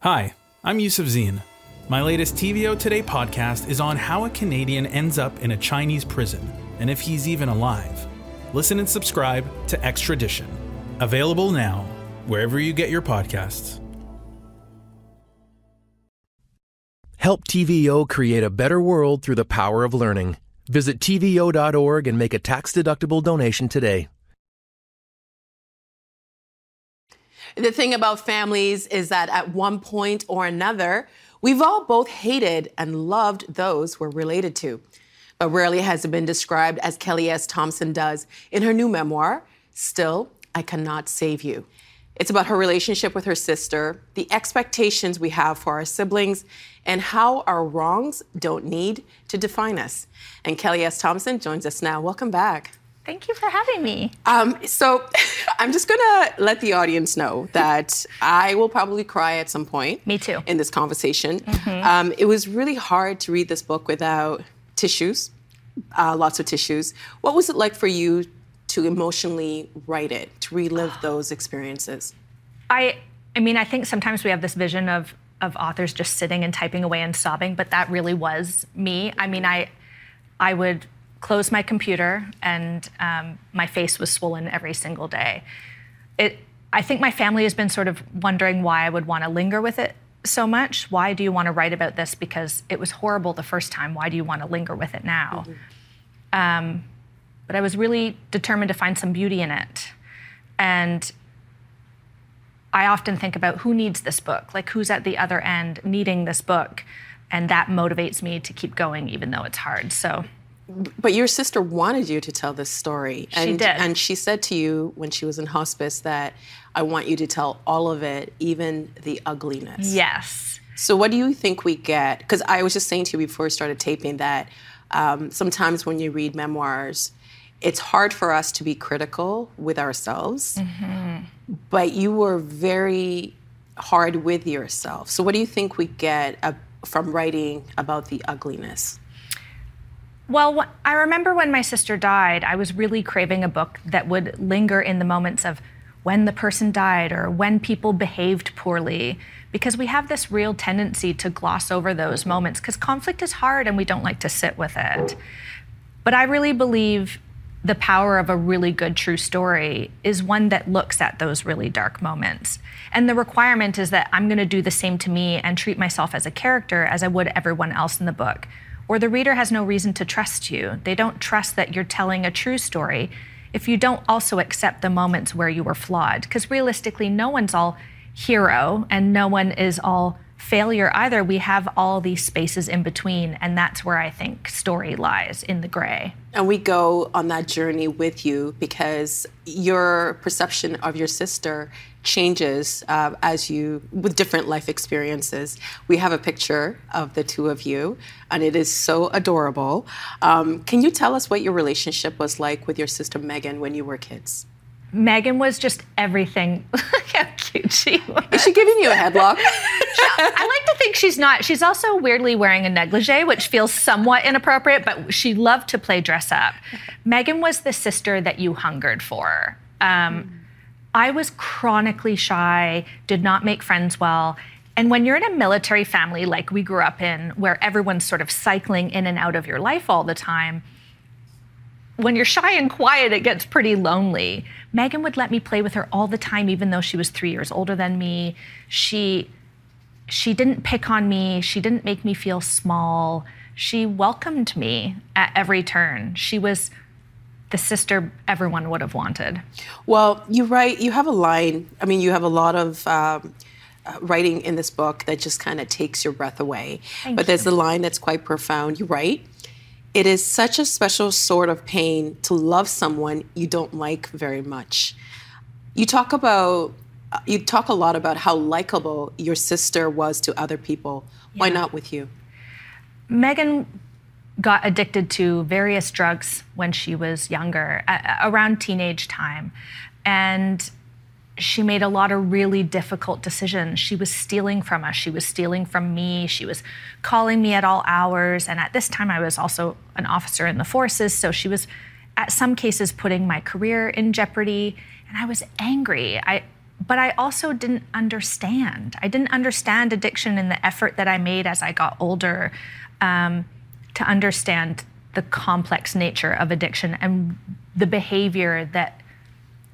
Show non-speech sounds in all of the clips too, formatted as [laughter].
Hi, I'm Yusuf Zine. My latest TVO Today podcast is on how a Canadian ends up in a Chinese prison and if he's even alive. Listen and subscribe to Extradition. Available now, wherever you get your podcasts. Help TVO create a better world through the power of learning. Visit TVO.org and make a tax deductible donation today. The thing about families is that at one point or another, we've all both hated and loved those we're related to. But rarely has it been described as Kelly S. Thompson does in her new memoir, Still, I Cannot Save You. It's about her relationship with her sister, the expectations we have for our siblings, and how our wrongs don't need to define us. And Kelly S. Thompson joins us now. Welcome back. Thank you for having me. Um, so [laughs] I'm just gonna let the audience know that I will probably cry at some point. Me too. In this conversation, mm-hmm. um, it was really hard to read this book without tissues, uh, lots of tissues. What was it like for you to emotionally write it, to relive those experiences? I, I mean, I think sometimes we have this vision of of authors just sitting and typing away and sobbing, but that really was me. I mean, I, I would closed my computer and um, my face was swollen every single day. It, I think my family has been sort of wondering why I would want to linger with it so much. Why do you want to write about this? Because it was horrible the first time. Why do you want to linger with it now? Mm-hmm. Um, but I was really determined to find some beauty in it. And I often think about who needs this book, like who's at the other end needing this book. And that motivates me to keep going, even though it's hard. So but your sister wanted you to tell this story. And, she did. And she said to you when she was in hospice that I want you to tell all of it, even the ugliness. Yes. So, what do you think we get? Because I was just saying to you before we started taping that um, sometimes when you read memoirs, it's hard for us to be critical with ourselves, mm-hmm. but you were very hard with yourself. So, what do you think we get uh, from writing about the ugliness? Well, I remember when my sister died, I was really craving a book that would linger in the moments of when the person died or when people behaved poorly, because we have this real tendency to gloss over those moments because conflict is hard and we don't like to sit with it. But I really believe the power of a really good true story is one that looks at those really dark moments. And the requirement is that I'm going to do the same to me and treat myself as a character as I would everyone else in the book or the reader has no reason to trust you. They don't trust that you're telling a true story if you don't also accept the moments where you were flawed. Because realistically, no one's all hero and no one is all failure either. We have all these spaces in between, and that's where I think story lies in the gray. And we go on that journey with you because your perception of your sister changes uh, as you with different life experiences. We have a picture of the two of you, and it is so adorable. Um, can you tell us what your relationship was like with your sister Megan when you were kids? Megan was just everything. [laughs] Look how cute she was. Is she giving you a headlock? [laughs] I like to think she's not. She's also weirdly wearing a negligee, which feels somewhat inappropriate, but she loved to play dress up. Megan was the sister that you hungered for. Um, I was chronically shy, did not make friends well. And when you're in a military family like we grew up in, where everyone's sort of cycling in and out of your life all the time, when you're shy and quiet, it gets pretty lonely. Megan would let me play with her all the time, even though she was three years older than me. She she didn't pick on me. She didn't make me feel small. She welcomed me at every turn. She was the sister everyone would have wanted. Well, you write, you have a line, I mean, you have a lot of. Um, uh, writing in this book that just kind of takes your breath away. Thank but you. there's a line that's quite profound. You write, It is such a special sort of pain to love someone you don't like very much. You talk about uh, you talk a lot about how likable your sister was to other people. Yeah. Why not with you? Megan got addicted to various drugs when she was younger, around teenage time. And she made a lot of really difficult decisions. She was stealing from us. She was stealing from me. She was calling me at all hours. And at this time, I was also an officer in the forces. So she was, at some cases, putting my career in jeopardy. And I was angry. I, but I also didn't understand. I didn't understand addiction and the effort that I made as I got older um, to understand the complex nature of addiction and the behavior that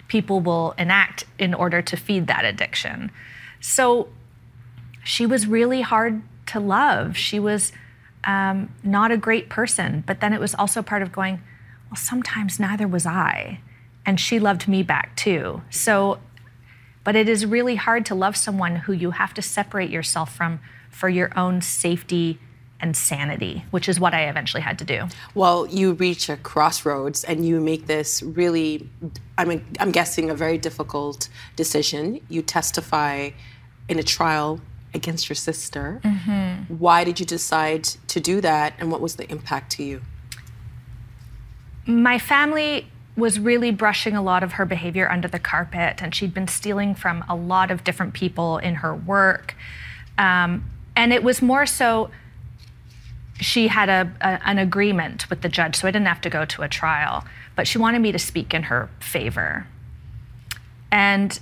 people will enact in order to feed that addiction. So she was really hard to love. She was um, not a great person, but then it was also part of going, well, sometimes neither was I. And she loved me back too. So but it is really hard to love someone who you have to separate yourself from for your own safety and sanity, which is what I eventually had to do. Well, you reach a crossroads and you make this really, I mean, I'm guessing a very difficult decision. You testify in a trial against your sister. Mm-hmm. Why did you decide to do that and what was the impact to you? My family was really brushing a lot of her behavior under the carpet, and she'd been stealing from a lot of different people in her work. Um, and it was more so she had a, a, an agreement with the judge, so I didn't have to go to a trial, but she wanted me to speak in her favor. And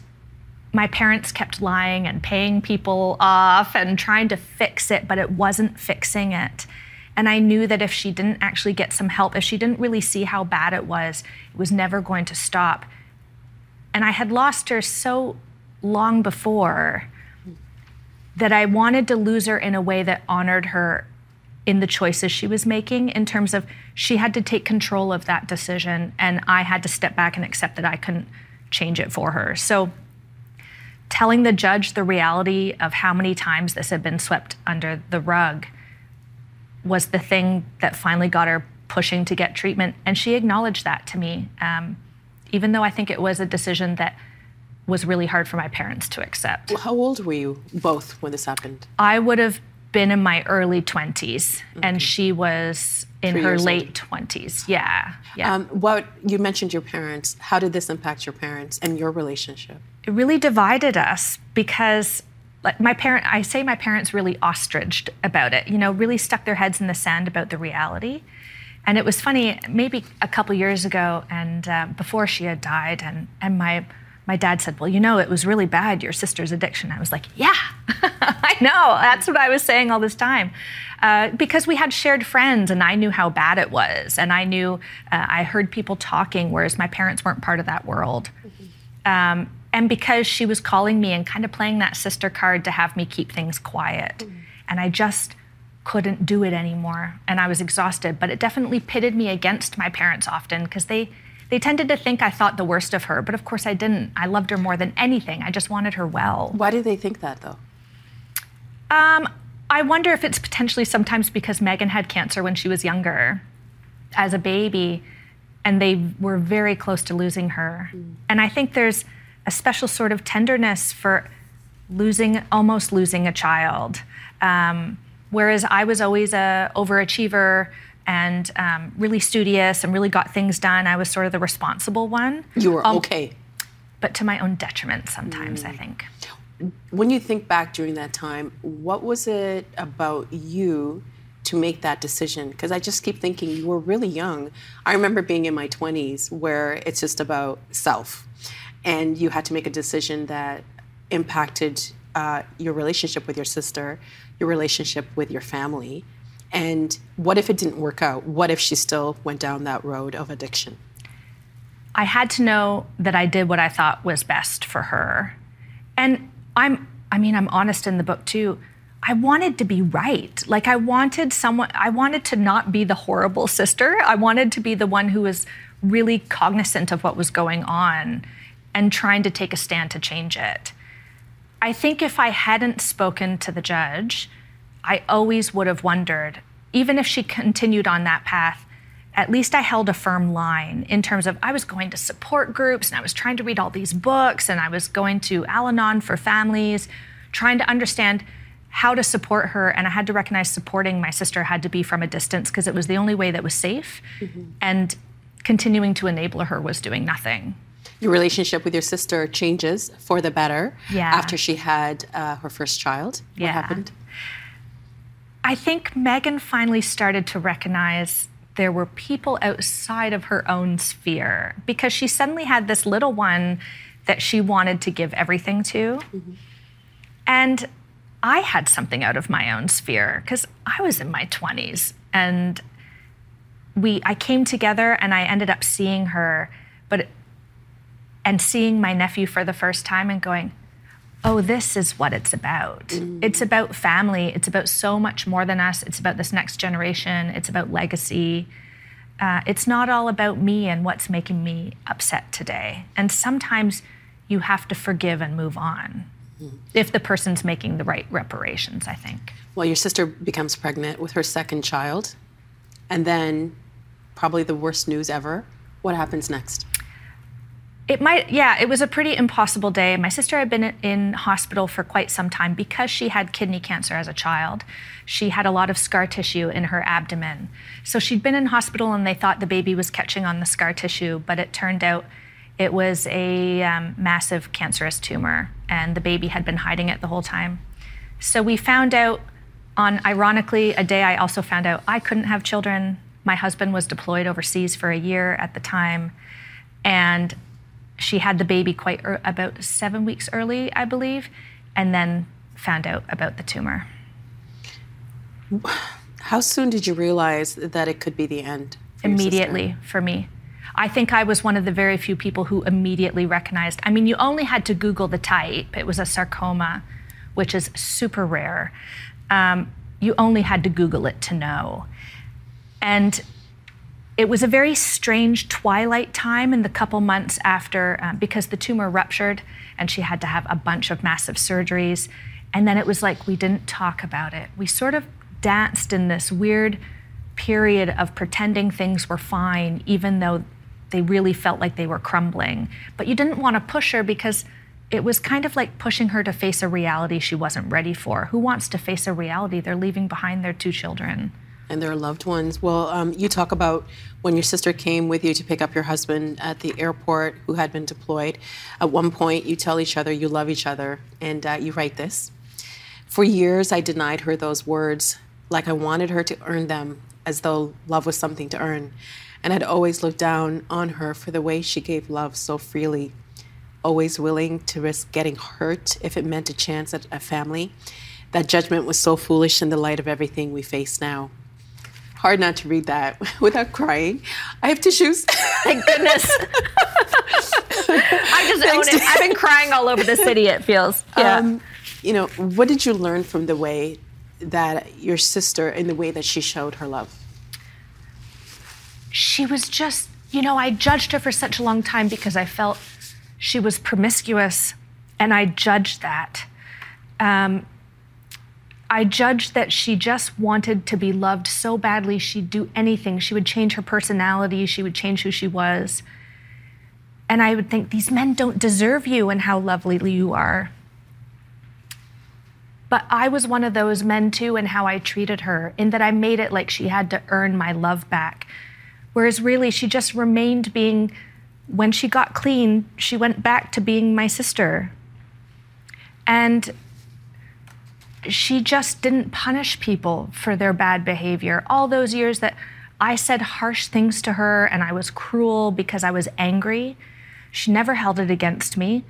my parents kept lying and paying people off and trying to fix it, but it wasn't fixing it. And I knew that if she didn't actually get some help, if she didn't really see how bad it was, it was never going to stop. And I had lost her so long before that I wanted to lose her in a way that honored her in the choices she was making, in terms of she had to take control of that decision, and I had to step back and accept that I couldn't change it for her. So, telling the judge the reality of how many times this had been swept under the rug was the thing that finally got her pushing to get treatment. And she acknowledged that to me, um, even though I think it was a decision that was really hard for my parents to accept. How old were you both when this happened? I would have been in my early 20s, okay. and she was in Three her late old. 20s. Yeah. Yeah. Um, what you mentioned your parents. How did this impact your parents and your relationship? It really divided us because like my parent i say my parents really ostriched about it you know really stuck their heads in the sand about the reality and it was funny maybe a couple years ago and uh, before she had died and, and my my dad said well you know it was really bad your sister's addiction i was like yeah [laughs] i know that's what i was saying all this time uh, because we had shared friends and i knew how bad it was and i knew uh, i heard people talking whereas my parents weren't part of that world mm-hmm. um, and because she was calling me and kind of playing that sister card to have me keep things quiet. Mm. And I just couldn't do it anymore. And I was exhausted. But it definitely pitted me against my parents often because they, they tended to think I thought the worst of her. But of course I didn't. I loved her more than anything. I just wanted her well. Why do they think that though? Um, I wonder if it's potentially sometimes because Megan had cancer when she was younger as a baby and they were very close to losing her. Mm. And I think there's a special sort of tenderness for losing, almost losing a child. Um, whereas I was always a overachiever and um, really studious and really got things done. I was sort of the responsible one. You were um, okay. But to my own detriment sometimes, mm. I think. When you think back during that time, what was it about you to make that decision? Because I just keep thinking you were really young. I remember being in my 20s where it's just about self and you had to make a decision that impacted uh, your relationship with your sister, your relationship with your family. And what if it didn't work out? What if she still went down that road of addiction? I had to know that I did what I thought was best for her. And I'm I mean I'm honest in the book too. I wanted to be right. Like I wanted someone I wanted to not be the horrible sister. I wanted to be the one who was really cognizant of what was going on and trying to take a stand to change it. I think if I hadn't spoken to the judge, I always would have wondered, even if she continued on that path, at least I held a firm line in terms of I was going to support groups and I was trying to read all these books and I was going to Al Anon for families, trying to understand how to support her. And I had to recognize supporting my sister had to be from a distance because it was the only way that was safe. Mm-hmm. And continuing to enable her was doing nothing your relationship with your sister changes for the better yeah. after she had uh, her first child. What yeah. happened? I think Megan finally started to recognize there were people outside of her own sphere because she suddenly had this little one that she wanted to give everything to. Mm-hmm. And I had something out of my own sphere because I was in my 20s and we I came together and I ended up seeing her but and seeing my nephew for the first time and going oh this is what it's about. Mm-hmm. It's about family, it's about so much more than us. It's about this next generation, it's about legacy. Uh, it's not all about me and what's making me upset today. And sometimes you have to forgive and move on if the person's making the right reparations, I think. Well, your sister becomes pregnant with her second child, and then probably the worst news ever. What happens next? It might, yeah, it was a pretty impossible day. My sister had been in hospital for quite some time because she had kidney cancer as a child. She had a lot of scar tissue in her abdomen. So she'd been in hospital and they thought the baby was catching on the scar tissue, but it turned out it was a um, massive cancerous tumor, and the baby had been hiding it the whole time. So we found out on, ironically, a day I also found out I couldn't have children. My husband was deployed overseas for a year at the time, and she had the baby quite er- about seven weeks early, I believe, and then found out about the tumor. How soon did you realize that it could be the end? Immediately for me. I think I was one of the very few people who immediately recognized. I mean, you only had to Google the type, it was a sarcoma, which is super rare. Um, you only had to Google it to know. And it was a very strange twilight time in the couple months after, um, because the tumor ruptured and she had to have a bunch of massive surgeries. And then it was like we didn't talk about it. We sort of danced in this weird period of pretending things were fine, even though they really felt like they were crumbling. But you didn't want to push her because it was kind of like pushing her to face a reality she wasn't ready for. Who wants to face a reality? They're leaving behind their two children. And their loved ones. Well, um, you talk about when your sister came with you to pick up your husband at the airport who had been deployed. At one point, you tell each other you love each other, and uh, you write this. For years, I denied her those words, like I wanted her to earn them, as though love was something to earn and I'd always looked down on her for the way she gave love so freely, always willing to risk getting hurt if it meant a chance at a family. That judgment was so foolish in the light of everything we face now. Hard not to read that [laughs] without crying. I have tissues. Thank goodness. [laughs] I just Thanks own it. I've been crying all over the city, it feels. [laughs] Yeah. Um, you know, what did you learn from the way that your sister, in the way that she showed her love? she was just, you know, I judged her for such a long time because I felt she was promiscuous, and I judged that. Um, I judged that she just wanted to be loved so badly, she'd do anything. She would change her personality, she would change who she was. And I would think, these men don't deserve you and how lovely you are. But I was one of those men too, and how I treated her, in that I made it like she had to earn my love back. Whereas really, she just remained being, when she got clean, she went back to being my sister. And she just didn't punish people for their bad behavior. All those years that I said harsh things to her and I was cruel because I was angry, she never held it against me.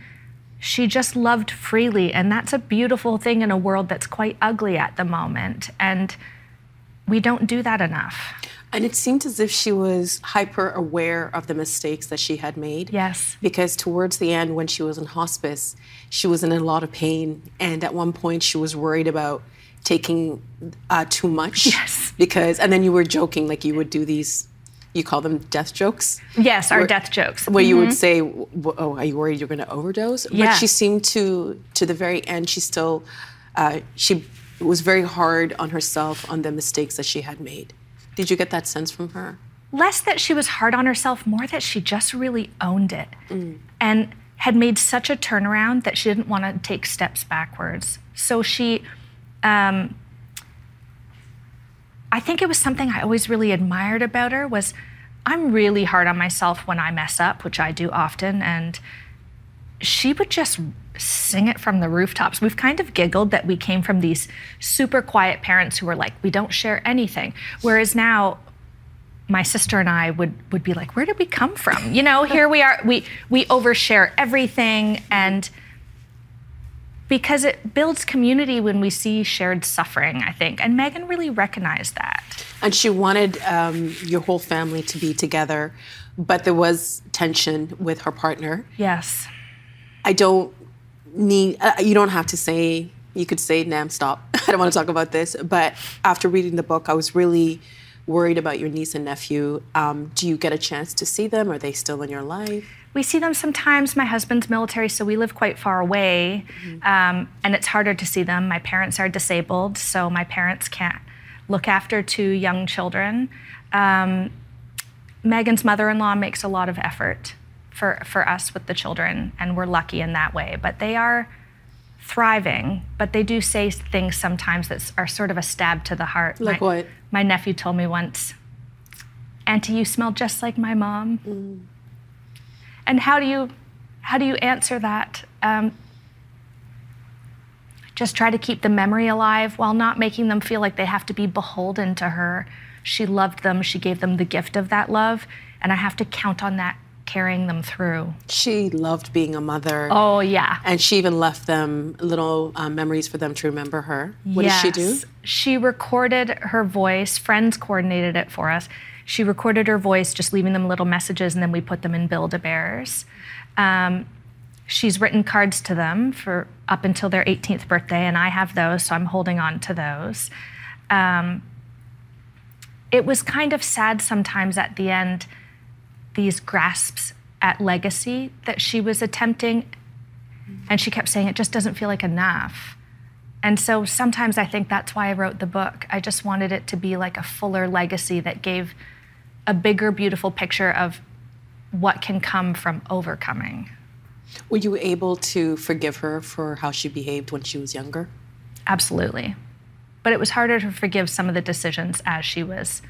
She just loved freely. And that's a beautiful thing in a world that's quite ugly at the moment. And we don't do that enough. And it seemed as if she was hyper aware of the mistakes that she had made. Yes. Because towards the end, when she was in hospice, she was in a lot of pain. And at one point, she was worried about taking uh, too much. Yes. Because, and then you were joking, like you would do these, you call them death jokes? Yes, our death jokes. Where mm-hmm. you would mm-hmm. say, oh, are you worried you're going to overdose? Yeah. But she seemed to, to the very end, she still, uh, she was very hard on herself on the mistakes that she had made. Did you get that sense from her? Less that she was hard on herself, more that she just really owned it mm. and had made such a turnaround that she didn't want to take steps backwards. So she, um, I think it was something I always really admired about her was I'm really hard on myself when I mess up, which I do often, and she would just sing it from the rooftops. We've kind of giggled that we came from these super quiet parents who were like, we don't share anything. Whereas now, my sister and I would would be like, where did we come from? You know, here we are. We we overshare everything, and because it builds community when we see shared suffering. I think, and Megan really recognized that. And she wanted um, your whole family to be together, but there was tension with her partner. Yes. I don't need. Uh, you don't have to say. You could say, "Nam, stop." [laughs] I don't want to talk about this. But after reading the book, I was really worried about your niece and nephew. Um, do you get a chance to see them? Are they still in your life? We see them sometimes. My husband's military, so we live quite far away, mm-hmm. um, and it's harder to see them. My parents are disabled, so my parents can't look after two young children. Um, Megan's mother in law makes a lot of effort for, for us with the children, and we're lucky in that way. But they are thriving, but they do say things sometimes that are sort of a stab to the heart. Like my, what? My nephew told me once, Auntie, you smell just like my mom. Mm. And how do you how do you answer that? Um, just try to keep the memory alive while not making them feel like they have to be beholden to her. She loved them, she gave them the gift of that love, and I have to count on that carrying them through. She loved being a mother. Oh, yeah. And she even left them little um, memories for them to remember her. What yes. did she do? She recorded her voice, friends coordinated it for us. She recorded her voice, just leaving them little messages, and then we put them in Build a Bears. Um, she's written cards to them for up until their 18th birthday, and I have those, so I'm holding on to those. Um, it was kind of sad sometimes at the end, these grasps at legacy that she was attempting. And she kept saying, it just doesn't feel like enough. And so sometimes I think that's why I wrote the book. I just wanted it to be like a fuller legacy that gave a bigger, beautiful picture of what can come from overcoming. Were you able to forgive her for how she behaved when she was younger? Absolutely. But it was harder to forgive some of the decisions as she was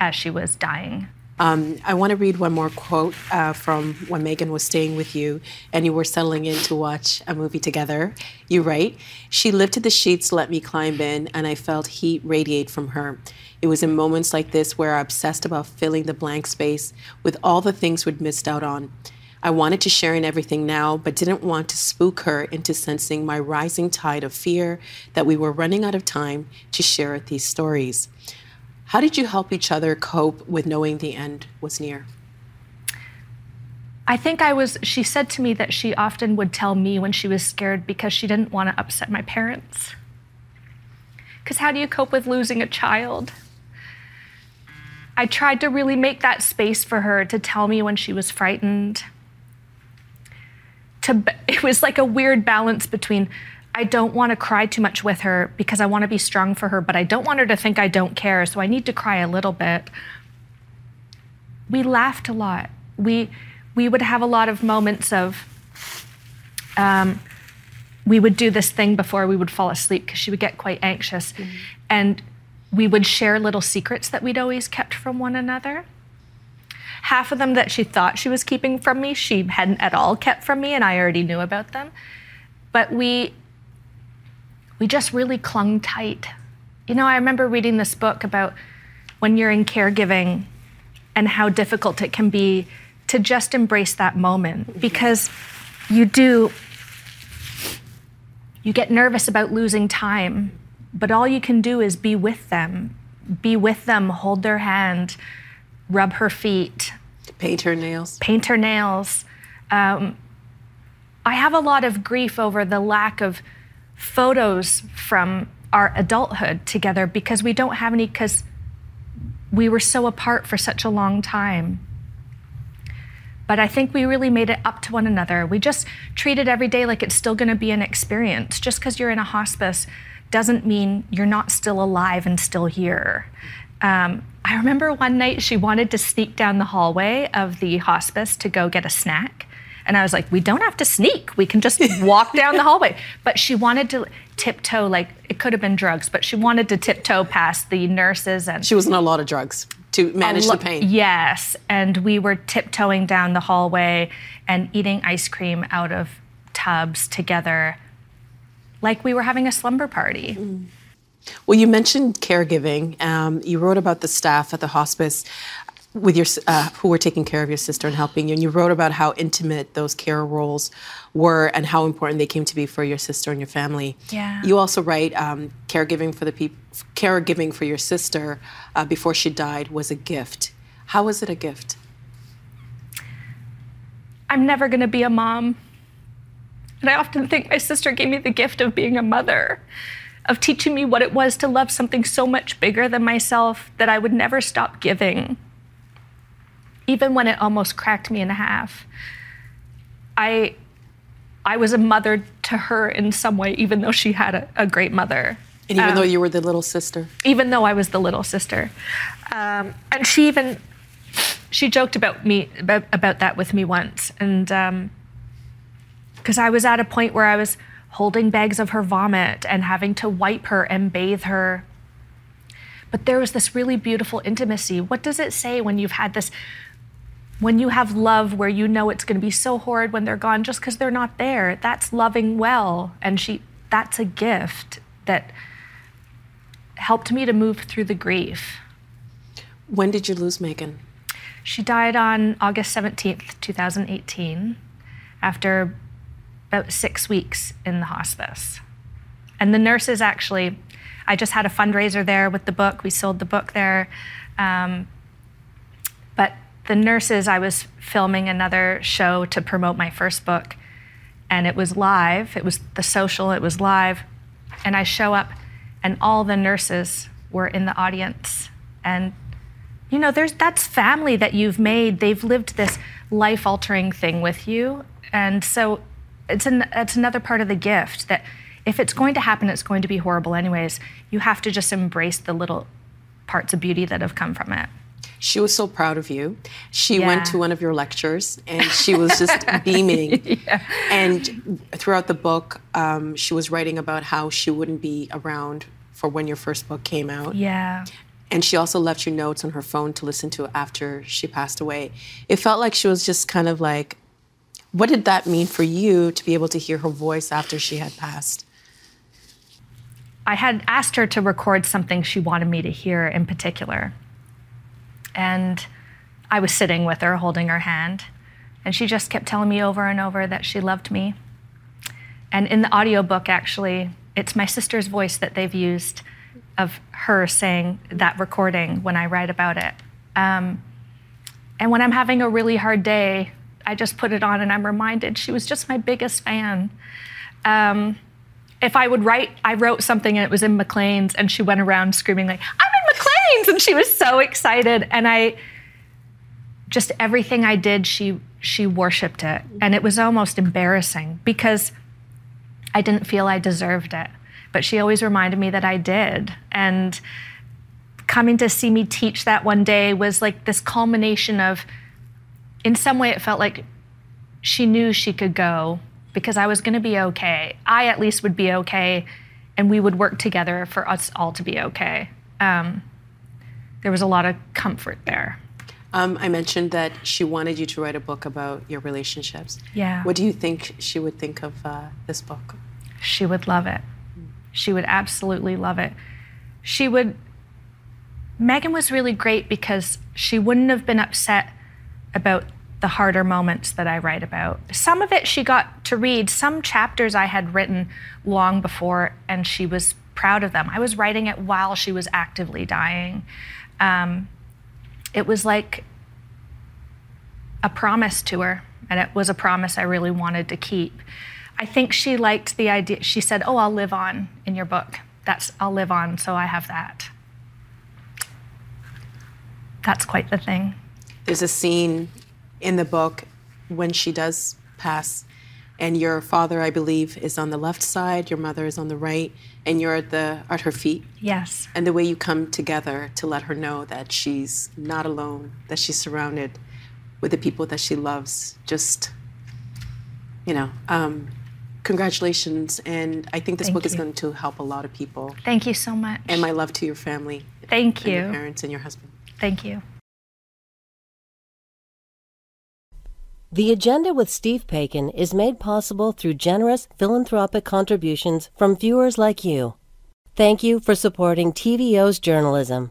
as she was dying. Um, I want to read one more quote uh, from when Megan was staying with you and you were settling in to watch a movie together. You write, She lifted the sheets, let me climb in, and I felt heat radiate from her. It was in moments like this where I obsessed about filling the blank space with all the things we'd missed out on. I wanted to share in everything now, but didn't want to spook her into sensing my rising tide of fear that we were running out of time to share these stories. How did you help each other cope with knowing the end was near? I think I was, she said to me that she often would tell me when she was scared because she didn't want to upset my parents. Because how do you cope with losing a child? I tried to really make that space for her to tell me when she was frightened. To, [laughs] it was like a weird balance between I don't want to cry too much with her because I want to be strong for her, but I don't want her to think I don't care, so I need to cry a little bit. We laughed a lot. We we would have a lot of moments of um, we would do this thing before we would fall asleep because she would get quite anxious, mm-hmm. and we would share little secrets that we'd always kept from one another. Half of them that she thought she was keeping from me, she hadn't at all kept from me, and I already knew about them. But we we just really clung tight. You know, I remember reading this book about when you're in caregiving and how difficult it can be to just embrace that moment because you do you get nervous about losing time but all you can do is be with them. Be with them hold their hand rub her feet. Paint her nails. Paint her nails. Um, i have a lot of grief over the lack of photos from our adulthood together because we don't have any because we were so apart for such a long time. But I think we really made it up to one another. We just treated every day like it's still going to be an experience. Just because you're in a hospice doesn't mean you're not still alive and still here. Um, I remember one night she wanted to sneak down the hallway of the hospice to go get a snack. And I was like, we don't have to sneak. We can just [laughs] walk down the hallway. But she wanted to tiptoe, like it could have been drugs, but she wanted to tiptoe past the nurses and she was on a lot of drugs to manage lo- the pain. Yes. And we were tiptoeing down the hallway and eating ice cream out of tubs together, like we were having a slumber party. Mm. Well, you mentioned caregiving. Um, you wrote about the staff at the hospice. With your uh, who were taking care of your sister and helping you, and you wrote about how intimate those care roles were and how important they came to be for your sister and your family. Yeah. You also write um, caregiving for the people, caregiving for your sister uh, before she died was a gift. How was it a gift? I'm never going to be a mom. And I often think my sister gave me the gift of being a mother, of teaching me what it was to love something so much bigger than myself that I would never stop giving, even when it almost cracked me in half. I, I was a mother to her in some way, even though she had a, a great mother. And even Um, though you were the little sister, even though I was the little sister. Um, and she even she joked about me about, about that with me once, and because I was at a point where I was holding bags of her vomit and having to wipe her and bathe her. But there was this really beautiful intimacy. What does it say when you've had this? When you have love where you know it's going to be so horrid when they're gone just because they're not there, that's loving well. And she, that's a gift that helped me to move through the grief. when did you lose Megan? She died on August 17th, 2018, after about six weeks in the hospice. And the nurses actually, I just had a fundraiser there with the book. We sold the book there. Um, the nurses, I was filming another show to promote my first book, and it was live. It was the social, it was live. And I show up, and all the nurses were in the audience. And you know, there's that's family that you've made. They've lived this life-altering thing with you, and so it's an it's another part of the gift that if it's going to happen, it's going to be horrible anyways. You have to just embrace the little parts of beauty that have come from it. She was so proud of you. She Yeah. went to one of your lectures and she was just [laughs] beaming. Yeah. And throughout the book, um, she was writing about how she wouldn't be around for when your first book came out. Yeah. And she also left you notes on her phone to listen to after she passed away. It felt like she was just kind of like, what did that mean for you to be able to hear her voice after she had passed? I had asked her to record something she wanted me to hear in particular. And I was sitting with her, holding her hand, and she just kept telling me over and over that she loved me. And in the audiobook, actually, it's my sister's voice that they've used of her saying that recording when I write about it. Um, and when I'm having a really hard day, I just put it on and I'm reminded she was just my biggest fan. Um, if I would write, I wrote something and it was in Maclean's, and she went around screaming like, "I'm in Maclean's!" and she was so excited. And I, just everything I did, she she worshipped it, and it was almost embarrassing because I didn't feel I deserved it, but she always reminded me that I did. And coming to see me teach that one day was like this culmination of, in some way, it felt like she knew she could go because I was going to be okay. I at least would be okay, and we would work together for us all to be okay. Um, there was a lot of comfort there. Um, I mentioned that she wanted you to write a book about your relationships. Yeah. What do you think she would think of uh, this book? She would love it. She would absolutely love it. She would. Megan was really great because she wouldn't have been upset about the harder moments that I write about. Some of it she got to read, some chapters I had written long before, and she was proud of them. I was writing it while she was actively dying. Um, it was like a promise to her, and it was a promise I really wanted to keep. I think she liked the idea. She said, "Oh, I'll live on in your book. That's I'll live on, so I have that." That's quite the thing. There's a scene in the book when she does pass, and your father, I believe, is on the left side, your mother is on the right, and you're at the at her feet. Yes. And the way you come together to let her know that she's not alone, that she's surrounded with the people that she loves, just, you know, um, congratulations. And I think this Thank book is going to help a lot of people. Thank you so much. And my love to your family, Thank and your you. parents, and your husband. Thank you. The Agenda with Steve Paikin is made possible through generous philanthropic contributions from viewers like you. Thank you for supporting TVO's journalism.